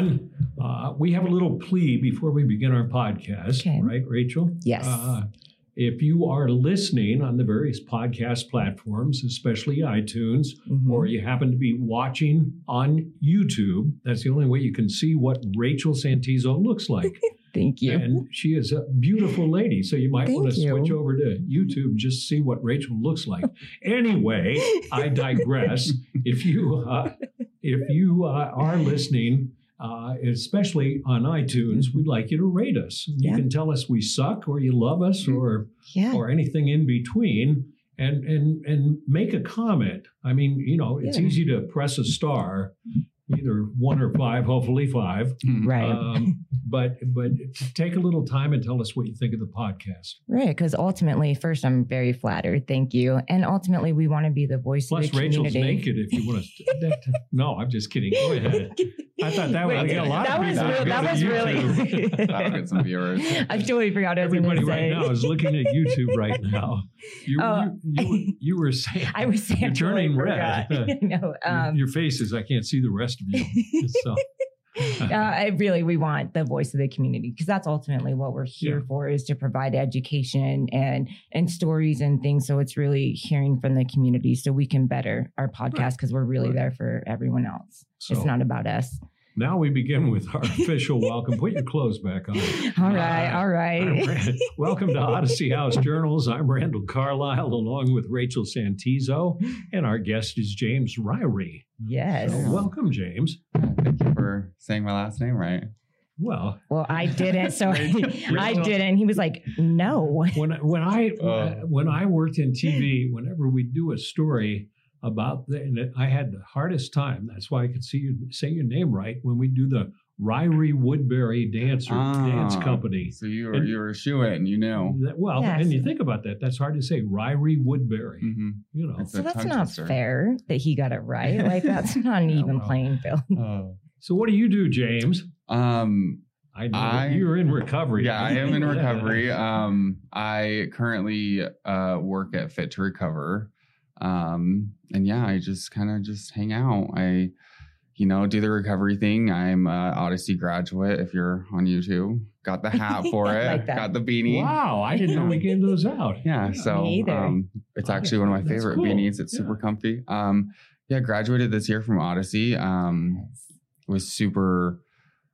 everyone. Uh, we have a little plea before we begin our podcast, Okay. right, Rachel? Yes. Uh, if you are listening on the various podcast platforms, especially iTunes, Mhm. or you happen to be watching on YouTube, that's the only way you can see what Rachel Santizo looks like. Thank you. And she is a beautiful lady. So you might Thank want to you. switch over to YouTube just to see what Rachel looks like. anyway, I digress. if you uh, if you uh, are listening, uh, especially on iTunes, we'd like you to rate us. You Yeah. can tell us we suck or you love us or yeah. or anything in between. And, and and make a comment. I mean, you know, it's Yeah. easy to press a star, either one or five, hopefully five. right. Um, but but take a little time and tell us what you think of the podcast. right. Because ultimately, first, I'm very flattered. Thank you. And ultimately, we want to be the voice Plus, of the Rachel's community. naked. If you want to, no, I'm just kidding. Go ahead. I thought that would Wait, get a lot that of was people real, that go to was YouTube. really. That'll get some viewers. I totally forgot what I was going Everybody to say. right now is looking at YouTube right now. You, Oh. you, you, you were saying I was saying You're turning red. no, your- um, your faces. I can't see the rest of you. So uh, I really, we want the voice of the community because that's ultimately what we're here Yeah. for is to provide education and and stories and things. So it's really hearing from the community so we can better our podcast because we're really Right. there for everyone else. So it's not about us. Now we begin with our official welcome. Put your clothes back on. All right, Uh, all right. Welcome to Odyssey House Journals. I'm Randall Carlisle, along with Rachel Santizo, and our guest is James Ririe. yes. So welcome, James. Thank you for saying my last name right. Well, Well, I didn't, so I didn't. He was like, "No." when when I Oh. when I worked in TV, whenever we do a story about the, and I had the hardest time. That's why I could see you say your name right when we do the Ririe Woodbury Dancer Dance Ah, Company. So you were And- you were a shoe in, you know. That- well, Yes. and you think about that, that's hard to say. Ririe Woodbury. hmm You know. It's So that's not twister. fair that he got it right. Like that's not an Yeah, even well. playing field. Oh. So what do you do, James? Um. I I- you're in recovery. Yeah, I am in recovery. Um. I currently uh work at Fit to Recover. Um. And yeah, I just kind of just hang out. I, you know, do the recovery thing. I'm a Odyssey graduate. If you're on YouTube, got the hat for it. like. Got the beanie. Wow, I didn't know we gave those out. Yeah, so um, it's Oh, actually one of my favorite cool. beanies. It's super Yeah. comfy. Um, yeah, graduated this year from Odyssey. Um, was super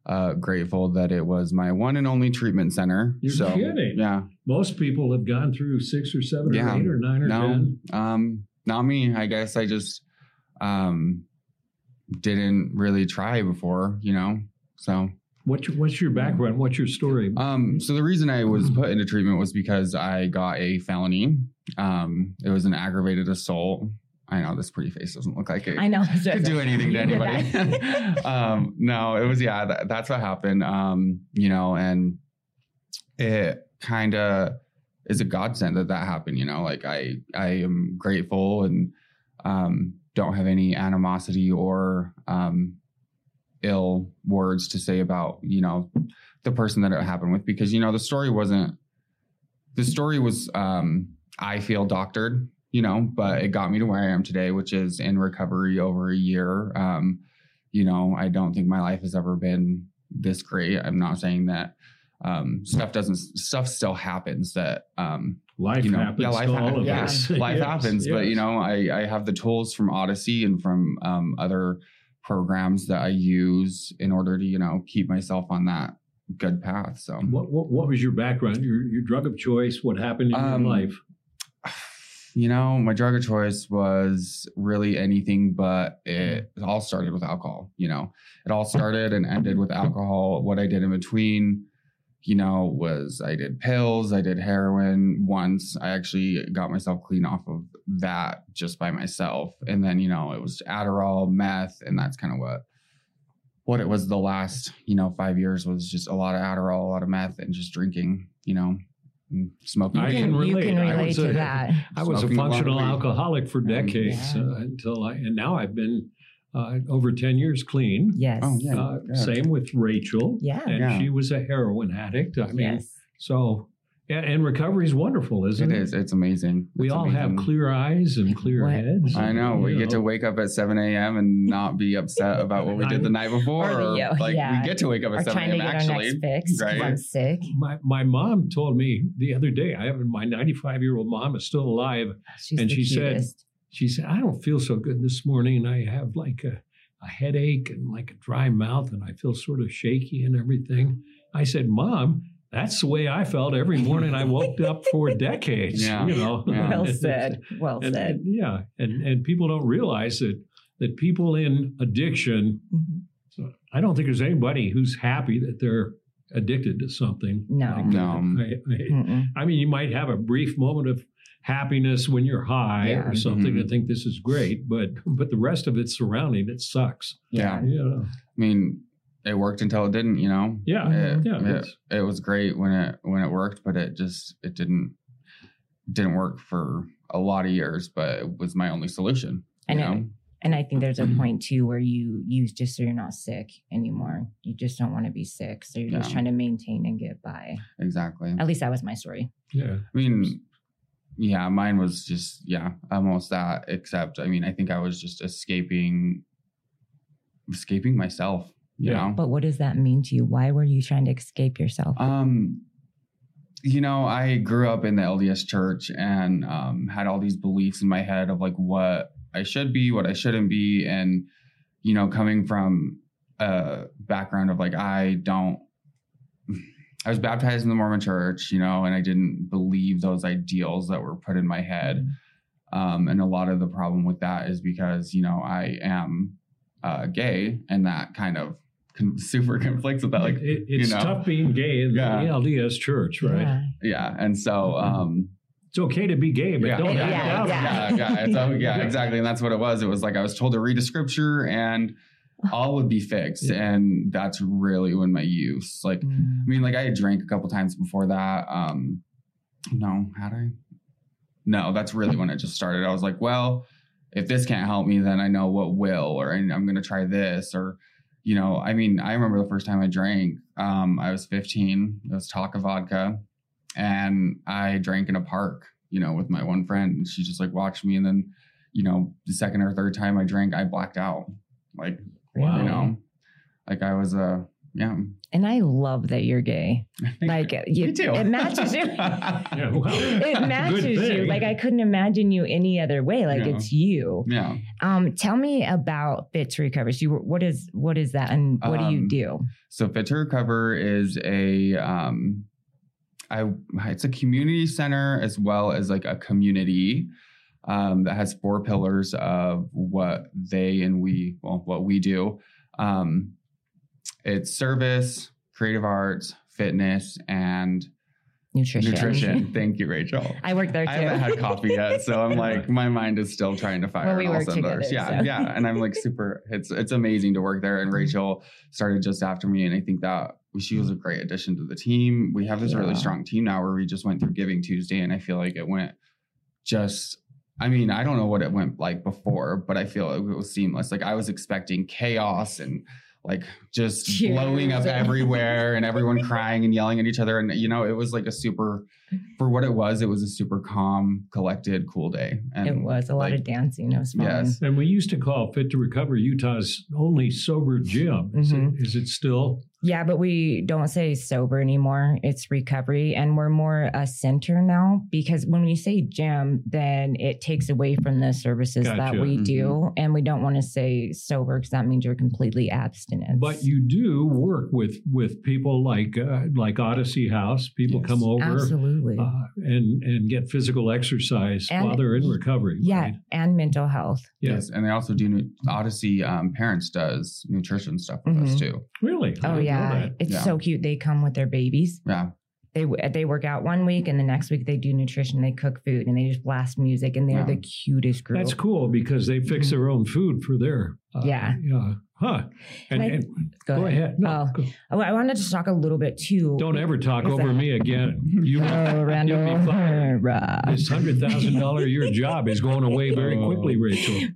uh, grateful that it was my one and only treatment center. You're so kidding. yeah, Most people have gone through six or seven Yeah. or eight or nine or no, ten. um, not me. I guess I just um, didn't really try before, you know. So What's your, what's your background? What's your story? Um, so the reason I was put into treatment was because I got a felony. Um, it was an aggravated assault. I know this pretty face doesn't look like it I know. could do anything to anybody. um, no, it was yeah, that, that's what happened. Um, you know, and it kind of is a godsend that that happened. You know, like I I am grateful and um, don't have any animosity or um, ill words to say about you know the person that it happened with because you know the story wasn't the story was um, I feel doctored you know, but it got me to where I am today, which is in recovery over a year. Um, you know, I don't think my life has ever been this great. I'm not saying that um, stuff doesn't stuff still happens that um, life you know, happens yeah, life to hap- all of yeah, us. life Yes, happens. But you know, I I have the tools from Odyssey and from um, other programs that I use in order to you know keep myself on that good path. So What, what what was your background? Your your drug of choice? What happened in Um, your life? you know, my drug of choice was really anything but it, it all started with alcohol. You know, it all started and ended with alcohol. What I did in between, you know, was I did pills, I did heroin once. I actually got myself clean off of that just by myself. And then, you know, it was Adderall, meth, and that's kind of what what it was the last, you know, five years was just a lot of Adderall, a lot of meth, and just drinking, you know, and smoking. I you can can, you relate. I was to a- that. I was a smoking a functional alcoholic for Um, decades yeah. uh, until I and now I've been uh, over ten years clean. Yes. Oh, yeah. Uh, good. same with Rachel. Yeah. and Yeah. she was a heroin addict. I mean, yes. so And, and recovery is wonderful, isn't It it? is. It's amazing. We It's all have clear eyes and clear What- heads. I know. We You get to wake up at 7 a.m. and not be upset about what we did the night before. Or the- Or, yeah, like yeah. we get to wake up Or at 7 trying to a.m. get our actually. next fix right? I'm sick. My, my mom told me the other day, I have my 95 year old mom is still alive. She's And the she said- cutest. She said, I don't feel so good this morning. And I have like a, a headache and like a dry mouth, and I feel sort of shaky and everything. I said, Mom, that's the way I felt every morning I woke up for decades. Yeah. You know, Yeah. well said. Well And, said. and, yeah, and and people don't realize that that people in addiction. Mhm. I don't think there's anybody who's happy that they're addicted to something. No. Like, No. I, I, I mean, you might have a brief moment of happiness when you're high Yeah. or something Mhm. and think this is great, but but the rest of it surrounding it sucks. Yeah. Yeah, I mean, it worked until it didn't, you know? yeah, It, yeah. it, it was great when it when it worked, but it just it didn't didn't work for a lot of years, but it was my only solution. And you it- know? And I think there's a Mm-hmm. point too where you use just so you're not sick anymore. You just don't want to be sick. So you're just trying to maintain and get by. Exactly. At least that was my story. yeah. I mean, yeah, mine was just yeah, almost that. Except, I mean, I think I was just escaping, escaping myself. You Yeah. know, But what does that mean to you? Why were you trying to escape yourself? um, you know, I grew up in the LDS church and um, had all these beliefs in my head of like what I should be, what I shouldn't be, and you know, coming from a background of like I don't. I was baptized in the Mormon church, you know, and I didn't believe those ideals that were put in my head. Um, and a lot of the problem with that is because, you know, I am uh, gay and that kind of con- super conflicts with that. Like, it, it's you know. tough being gay in Yeah. the LDS church, right? Yeah. yeah. And so, um, It's okay to be gay, but yeah, don't Yeah, yeah, out. yeah. yeah, yeah, it's, oh, yeah, exactly. And that's what it was. It was like I was told to read a scripture and all would be fixed. Yeah. And that's really when my use, like, Mm. I mean, like I had drank a couple times before that. Um, no, had I? No, that's really when it just started. I was like, well, if this can't help me, then I know what will, or I'm going to try this, or you know, I mean, I remember the first time I drank. Um, I was 15. It was Taaka vodka, and I drank in a park, you know, with my one friend, and she just like watched me, and then, you know, the second or third time I drank, I blacked out, like Wow. you know, like I was uh, yeah. And I love that you're gay. Like you, too. it matches you. Yeah, well, it that's a good matches you. Like I couldn't imagine you any other way. Like Yeah. it's you. yeah. Um, tell me about Fit to Recover. So you, what is what is that, and what do you Um, do? So Fit to Recover is a um I it's a community center as well as like a community um that has four pillars of what they and we well what we do. Um it's service, creative arts, fitness, and Nutrition. nutrition. Thank you, Rachel. I work there too. I haven't had coffee yet, so I'm like, my mind is still trying to fire Well, we all cylinders. Yeah, so. yeah, and I'm like super. It's it's amazing to work there. And Rachel started just after me, and I think that she was a great addition to the team. We have this really strong team now, where we just went through Giving Tuesday, and I feel like it went just. I mean, I don't know what it went like before, but I feel it was seamless. Like I was expecting chaos and like just Cheers. blowing up everywhere and everyone crying and yelling at each other. And you know, it was like a super for what it was, it was a super calm, collected, cool day. And it was a lot like, of dancing. It was fun. Yes. And we used to call Fit to Recover Utah's only sober gym. Is, Mhm. it, is it still? Yeah, but we don't say sober anymore. It's recovery. And we're more a center now because when we say gym, then it takes away from the services Gotcha. that we do. And we don't want to say sober because that means you're completely abstinent. But you do work with with people like uh, like Odyssey House. People Yes. come over Absolutely. uh, and and get physical exercise And- while they're in recovery. yeah. right? And mental health. Yeah. Yes. And they also do Odyssey um, Parents does nutrition stuff with us Mhm. too. Really? Oh, didn't know yeah. that. It's Yeah. so cute. They come with their babies. Yeah. They, they work out one week and the next week they do nutrition. They cook food and they just blast music and they're Yeah. the cutest group. That's cool because they fix Mhm. their own food for their Uh, Yeah. Yeah. Huh. And, And I- and Go, go, ahead. No, Oh. go- Oh, I wanted to talk a little bit too. don't ever talk Is over that- me again. You Oh, Randall. You'll be fine. Rah. this hundred thousand dollar a year job is going away very quickly, Rachel.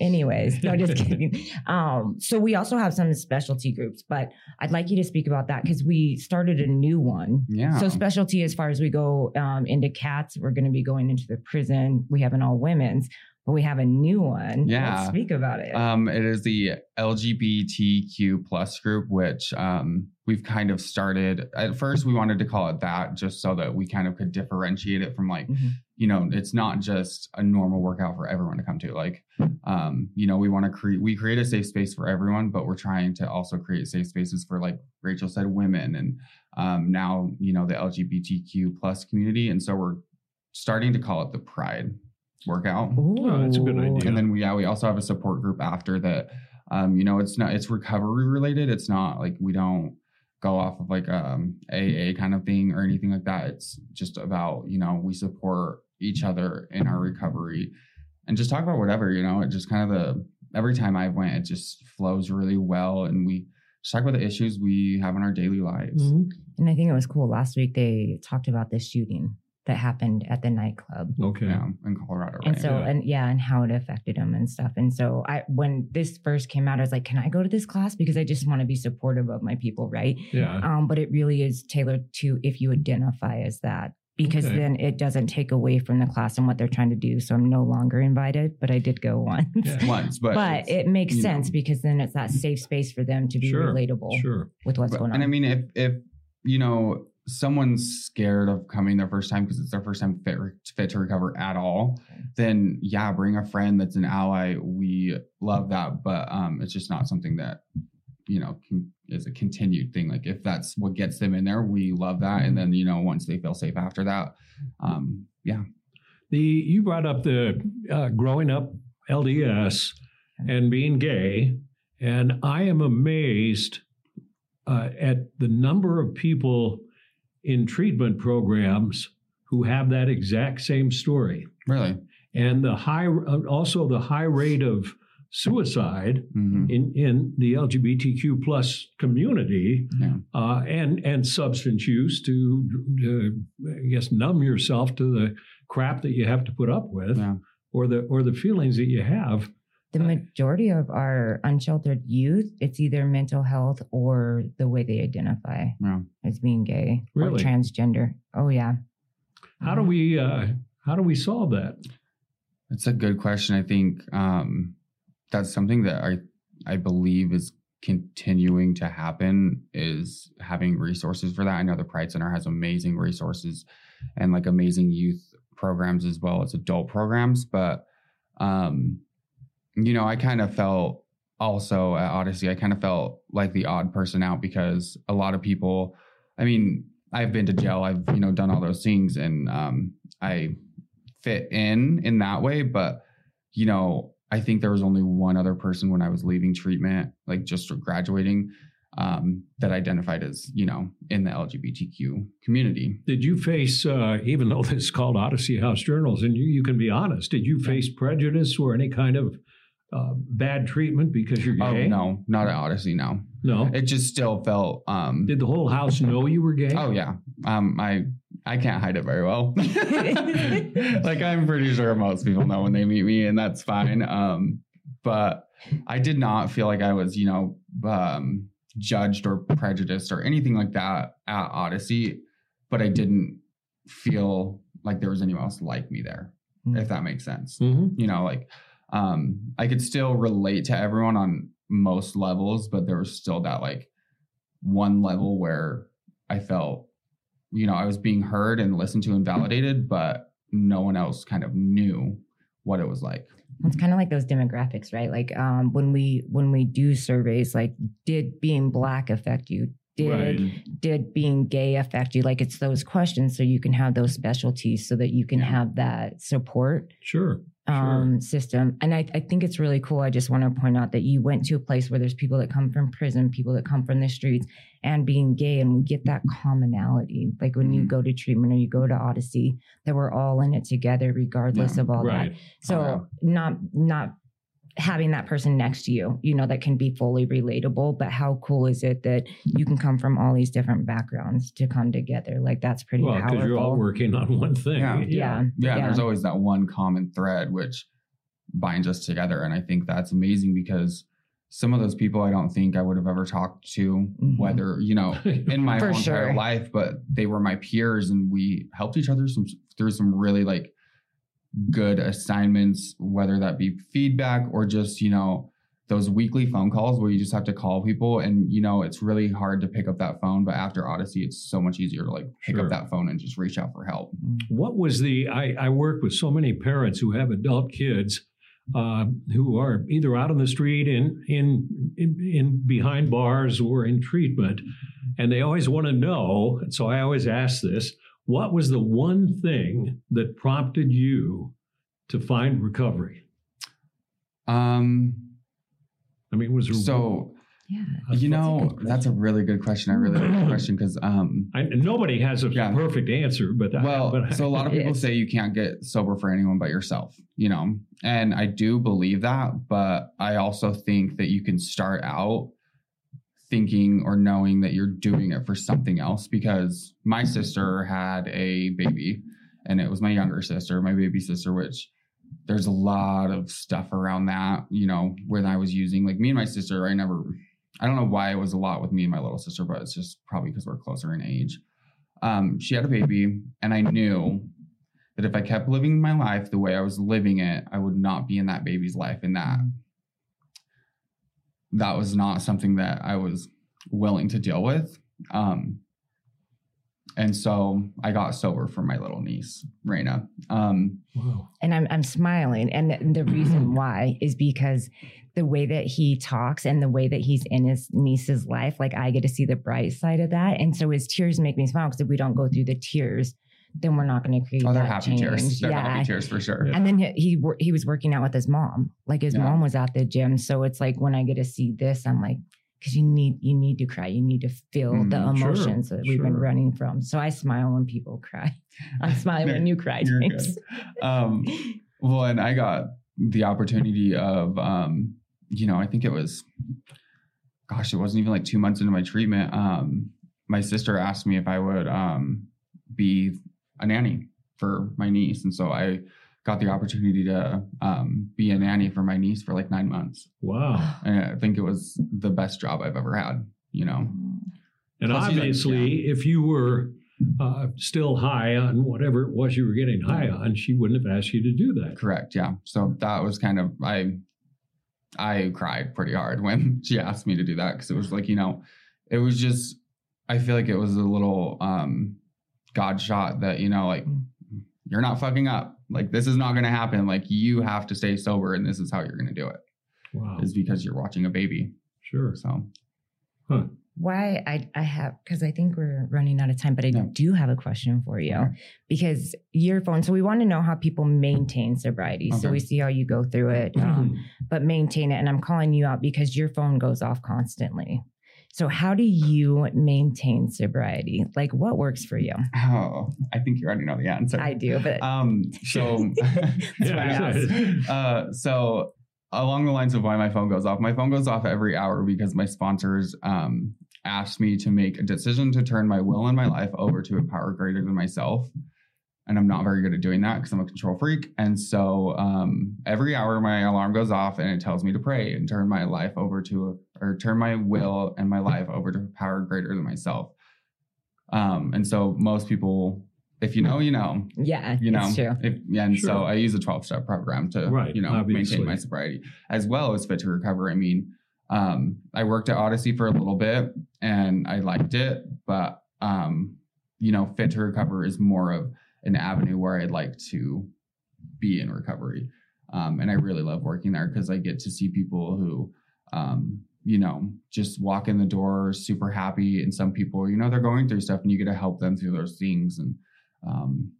Anyways, no, just kidding. Um, so we also have some specialty groups, but I'd like you to speak about that because we started a new one. Yeah. So specialty, as far as we go um, into cats, we're going to be going into the prison. We have an all women's, but we have a new one. Yeah. Let's speak about it. Um, it is the LGBTQ plus group, which um, we've kind of started. At first, we wanted to call it that just so that we kind of could differentiate it from like, Mhm. you know, it's not just a normal workout for everyone to come to. Like, um, you know, we want to create, we create a safe space for everyone, but we're trying to also create safe spaces for, like Rachel said, women and um, now, you know, the LGBTQ plus community. And so we're starting to call it the Pride workout. Oh, that's a good idea. And then we yeah, we also have a support group after that. Um, you know, it's not it's recovery related. It's not like we don't go off of like um AA kind of thing or anything like that. It's just about, you know, we support each other in our recovery and just talk about whatever, you know, it just kind of the every time I went, it just flows really well and we just talk about the issues we have in our daily lives. Mhm. and I think it was cool. Last week they talked about this shooting that happened at the nightclub. Okay. Yeah, in Colorado, right? And so, Yeah. and yeah, and how it affected them and stuff. And so, I when this first came out, I was like, "Can I go to this class?" Because I just want to be supportive of my people, right? Yeah. Um, but it really is tailored to if you identify as that, because Okay. then it doesn't take away from the class and what they're trying to do. So I'm no longer invited, but I did go once. Yeah. once, but, But, it makes sense know. because then it's that safe space for them to be Sure, relatable Sure. with what's But- going on. And I mean, if if you know someone's scared of coming their first time because it's their first time fit fit to recover at all, then yeah, bring a friend that's an ally. We love that, but um, it's just not something that you know can, is a continued thing. Like if that's what gets them in there, we love that, and then you know once they feel safe after that, um, yeah, The you brought up the uh, growing up LDS and being gay, and I am amazed uh, at the number of people in treatment programs who have that exact same story, really. and the high uh, also the high rate of suicide hmm in in the LGBTQ plus community, Yeah. uh, and and substance use to, to I guess numb yourself to the crap that you have to put up with, Yeah. or the or the feelings that you have. The majority of our unsheltered youth, it's either mental health or the way they identify Yeah. as being gay or transgender. Oh yeah. How do we uh, how do we solve that? That's a good question. I think um, that's something that I I believe is continuing to happen is having resources for that. I know the Pride Center has amazing resources and like amazing youth programs as well as adult programs, but um, you know, I kind of felt also at Odyssey, I kind of felt like the odd person out because a lot of people, I mean, I've been to jail, I've, you know, done all those things and um, I fit in in that way. But, you know, I think there was only one other person when I was leaving treatment, like just graduating, um, that identified as, you know, in the LGBTQ community. Did you face, uh, even though this is called Odyssey House Journals, and you, you can be honest, did you face prejudice or any kind of uh, bad treatment because you're gay? Oh, no, not at Odyssey, no. no. It just still felt, um, Did the whole house know you were gay? Oh yeah. Um I I can't hide it very well. like I'm pretty sure most people know when they meet me and that's fine. Um but I did not feel like I was, you know, um judged or prejudiced or anything like that at Odyssey, but I didn't feel like there was anyone else like me there, Mm. if that makes sense hmm you know like um i could still relate to everyone on most levels but there was still that like one level where i felt you know i was being heard and listened to and validated but no one else kind of knew what it was like It's kind of like those demographics, right? Like um, when we when we do surveys, like did being black affect you? Did Right. did being gay affect you? Like it's those questions, so you can have those specialties, so that you can Yeah. have that support Sure. um, system. And I, I think it's really cool. I just want to point out that you went to a place where there's people that come from prison, people that come from the streets, and being gay, and we get that commonality. Like when you Mhm. go to treatment or you go to Odyssey, that we're all in it together, regardless Yeah, of all right. that. So Oh, not not having that person next to you, you know, that can be fully relatable. But how cool is it that you can come from all these different backgrounds to come together? Like that's pretty Well, because you're all working on one thing. Yeah. yeah. yeah, Yeah. there's always that one common thread which binds us together and i think that's amazing because some of those people i don't think i would have ever talked to Mhm. whether you know in my For entire sure. life but they were my peers and we helped each other some through some really like good assignments whether that be feedback or just you know those weekly phone calls where you just have to call people and you know it's really hard to pick up that phone but after odyssey it's so much easier to like pick Sure. up that phone and just reach out for help What was the? I, I work with so many parents who have adult kids uh, who are either out on the street in, in in in behind bars or in treatment, and they always want to know. So I always ask this: What was the one thing that prompted you to find recovery? um I mean, was there So Yeah. you That's a know that's a really good question. I really like that question because um nobody has a Yeah. perfect answer, but I- well, but I- so a lot of people say you can't get sober for anyone but yourself, you know, and I do believe that, but I also think that you can start out thinking or knowing that you're doing it for something else because my sister had a baby and it was my younger sister, my baby sister, which there's a lot of stuff around that, you know, when I was using like me and my sister, I never, I don't know why it was a lot with me and my little sister, but it's just probably because we're closer in age. Um, she had a baby, and I knew that if I kept living my life the way I was living it, I would not be in that baby's life, and that that was not something that I was willing to deal with. Um, and so I got sober for my little niece, Raina. Um, and I'm I'm smiling, and the, the reason why is because the way that he talks and the way that he's in his niece's life, like I get to see the bright side of that, and so his tears make me smile because if we don't go through the tears, then we're not going to create oh, they're that happy change. tears. They're yeah. happy tears for sure. Yeah. And then he, he he was working out with his mom. Like his Yeah. mom was at the gym, so it's like when I get to see this, I'm like, because you need you need to cry, you need to feel the Mm, sure, emotions that we've been running from. So I smile when people cry. I'm smiling when you cry. You're James. um, well, and I got the opportunity of, um, you know, I think it was, gosh, it wasn't even like two months into my treatment. Um, my sister asked me if I would um, be a nanny for my niece, and so I got the opportunity to um, be a nanny for my niece for like nine months, Wow. and I think it was the best job I've ever had. You know, And Plus, you know, obviously, if you were uh, still high on whatever it was you were getting high on, she wouldn't have asked you to do that. Correct. Yeah. So that was kind of I I cried pretty hard when she asked me to do that because it was like, you know, it was just I feel like it was a little um God shot that, you know, like you're not fucking up. Like this is not gonna happen. Like you have to stay sober and this is how you're gonna do it. Wow. Is because you're watching a baby. Sure. So Huh. Why I I have because I think we're running out of time, but I Yeah. do have a question for you Okay. because your phone. So we want to know how people maintain sobriety. So we see how you go through it, um, but maintain it. And I'm calling you out because your phone goes off constantly. So how do you maintain sobriety? Like what works for you? oh, I think you already know the answer. I do, but Um so why uh, so along the lines of why my phone goes off, my phone goes off every hour because my sponsors um, asked me to make a decision to turn my will and my life over to a power greater than myself. And I'm not very good at doing that because I'm a control freak. And so um, every hour my alarm goes off and it tells me to pray and turn my life over to a, or turn my will and my life over to a power greater than myself. Um, and so most people, if you know, you know, yeah, you know it's true. if, yeah, and Sure. so i use a 12 step program to Right, you know obviously. maintain my sobriety as well as fit to recover i mean um i worked at odyssey for a little bit and i liked it but um you know fit to recover is more of an avenue where i'd like to be in recovery um and i really love working there because i get to see people who um you know just walk in the door super happy and some people you know they're going through stuff and you get to help them through those things and um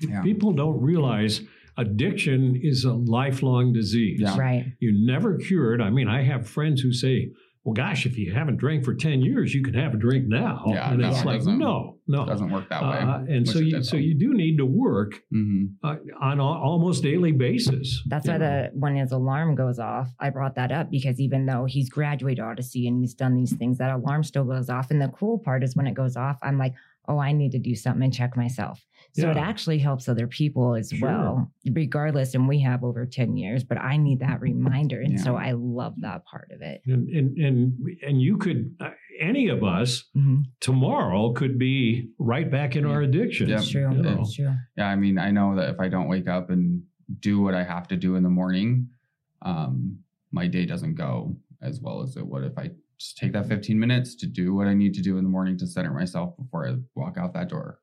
yeah. People don't realize addiction is a lifelong disease. Yeah. Right. You're never cured. I mean, I have friends who say, well, gosh, if you haven't drank for 10 years, you can have a drink now. Yeah, and no, it's it like, doesn't- no, no. It doesn't work that way. Uh, and so you, so you do need to work Mhm. uh, on a, almost daily basis. That's you why know. the when his alarm goes off, I brought that up because even though he's graduated Odyssey and he's done these things, that alarm still goes off. And the cool part is when it goes off, I'm like, oh, I need to do something and check myself. So it actually helps other people as Sure. well, regardless. And we have over 10 years, but I need that reminder. And so I love that part of it. And, and, and, and you could, uh, any of us Mhm. tomorrow could be right back in our addiction. Yep. It's true. you know. It's true. Yeah, I mean, I know that if I don't wake up and do what I have to do in the morning, um, my day doesn't go as well as it would if I just take that 15 minutes to do what I need to do in the morning to center myself before I walk out that door.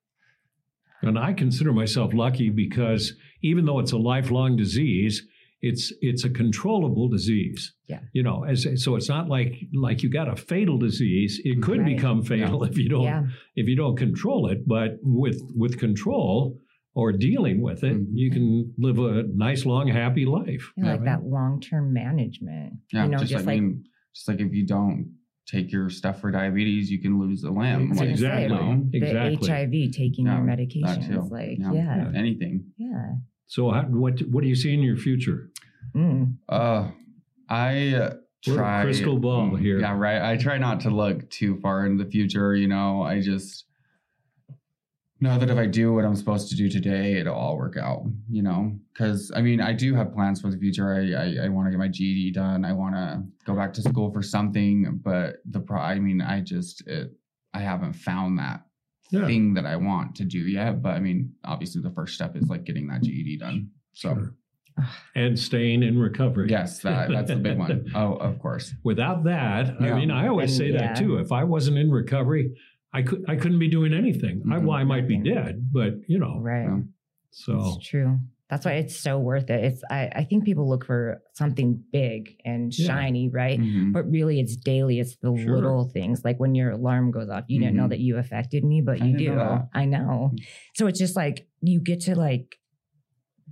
And I consider myself lucky because even though it's a lifelong disease, it's it's a controllable disease. Yeah. You know, as so it's not like like you got a fatal disease. It could Right. become fatal if you don't Yeah. if you don't control it. But with with control or dealing with it, Mhm. you can live a nice, long, happy life. Yeah, like Right? that long term management. Yeah, you know, just, just, like, like, I mean, just like if you don't take your stuff for diabetes, you can lose a limb. Like, Exactly. you know, the Exactly. HIV taking Yeah, your that medications. Like, Yeah. yeah. anything. Yeah. So, how, what what do you see in your future? Mm. Uh, I uh, try crystal ball Mm, here. Yeah, right. I try not to look too far into the future. You know, I just know that if I do what I'm supposed to do today, it'll all work out. You know, because I mean, I do have plans for the future. I I, I want to get my GED done. I want to go back to school for something. But the pro, I mean, I just it, I haven't found that Yeah. thing that I want to do yet. But I mean, obviously, the first step is like getting that GED done. So. Sure. And staying in recovery. Yes, that, that's the big one. Oh, of course. Without that, I mean, I always say yeah. that too. If I wasn't in recovery, I could I couldn't be doing anything. I, Mhm. well, I might be dead, but you know. Right. Yeah. So It's true. That's why it's so worth it. It's I, I think people look for something big and Yeah. shiny, right? Mhm. But really it's daily. It's the Sure. little things. Like when your alarm goes off, you didn't know that you affected me, but I you do. know. I know. So it's just like you get to like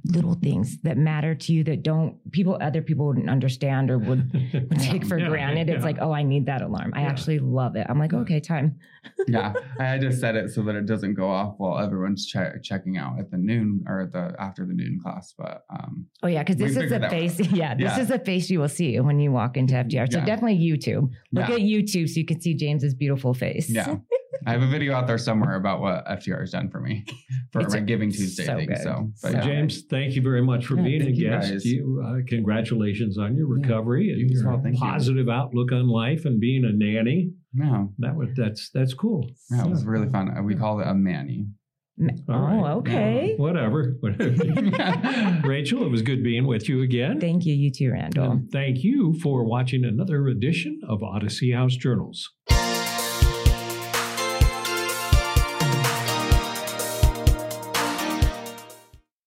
little things that matter to you that don't people other people wouldn't understand or would would take for Yeah, granted. It's like, oh, I need that alarm. I Yeah. actually love it. I'm like, okay, time. yeah, I just set it so that it doesn't go off while everyone's che- checking out at the noon or the after the noon class. But um, Oh yeah, because this is the face. Yeah, this Yeah. is the face you will see when you walk into FTR. So Yeah. definitely YouTube. Look Yeah. at YouTube so you can see James's beautiful face. yeah, I have a video out there somewhere about what FTR has done for me for It's my Giving Tuesday so thing. good. So, but So. James, thank you very much for Yeah, being a thank you, guest. You, uh, congratulations on your Yeah, recovery and you your well, thank you. positive outlook on life and being a nanny. no, That was that's that's cool. no, it was really fun. We call it a Manny. Ma- All oh, right. okay. Whatever. Rachel, it was good being with you again. Thank you, you too, Randall. And thank you for watching another edition of Odyssey House Journals.